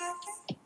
Okay.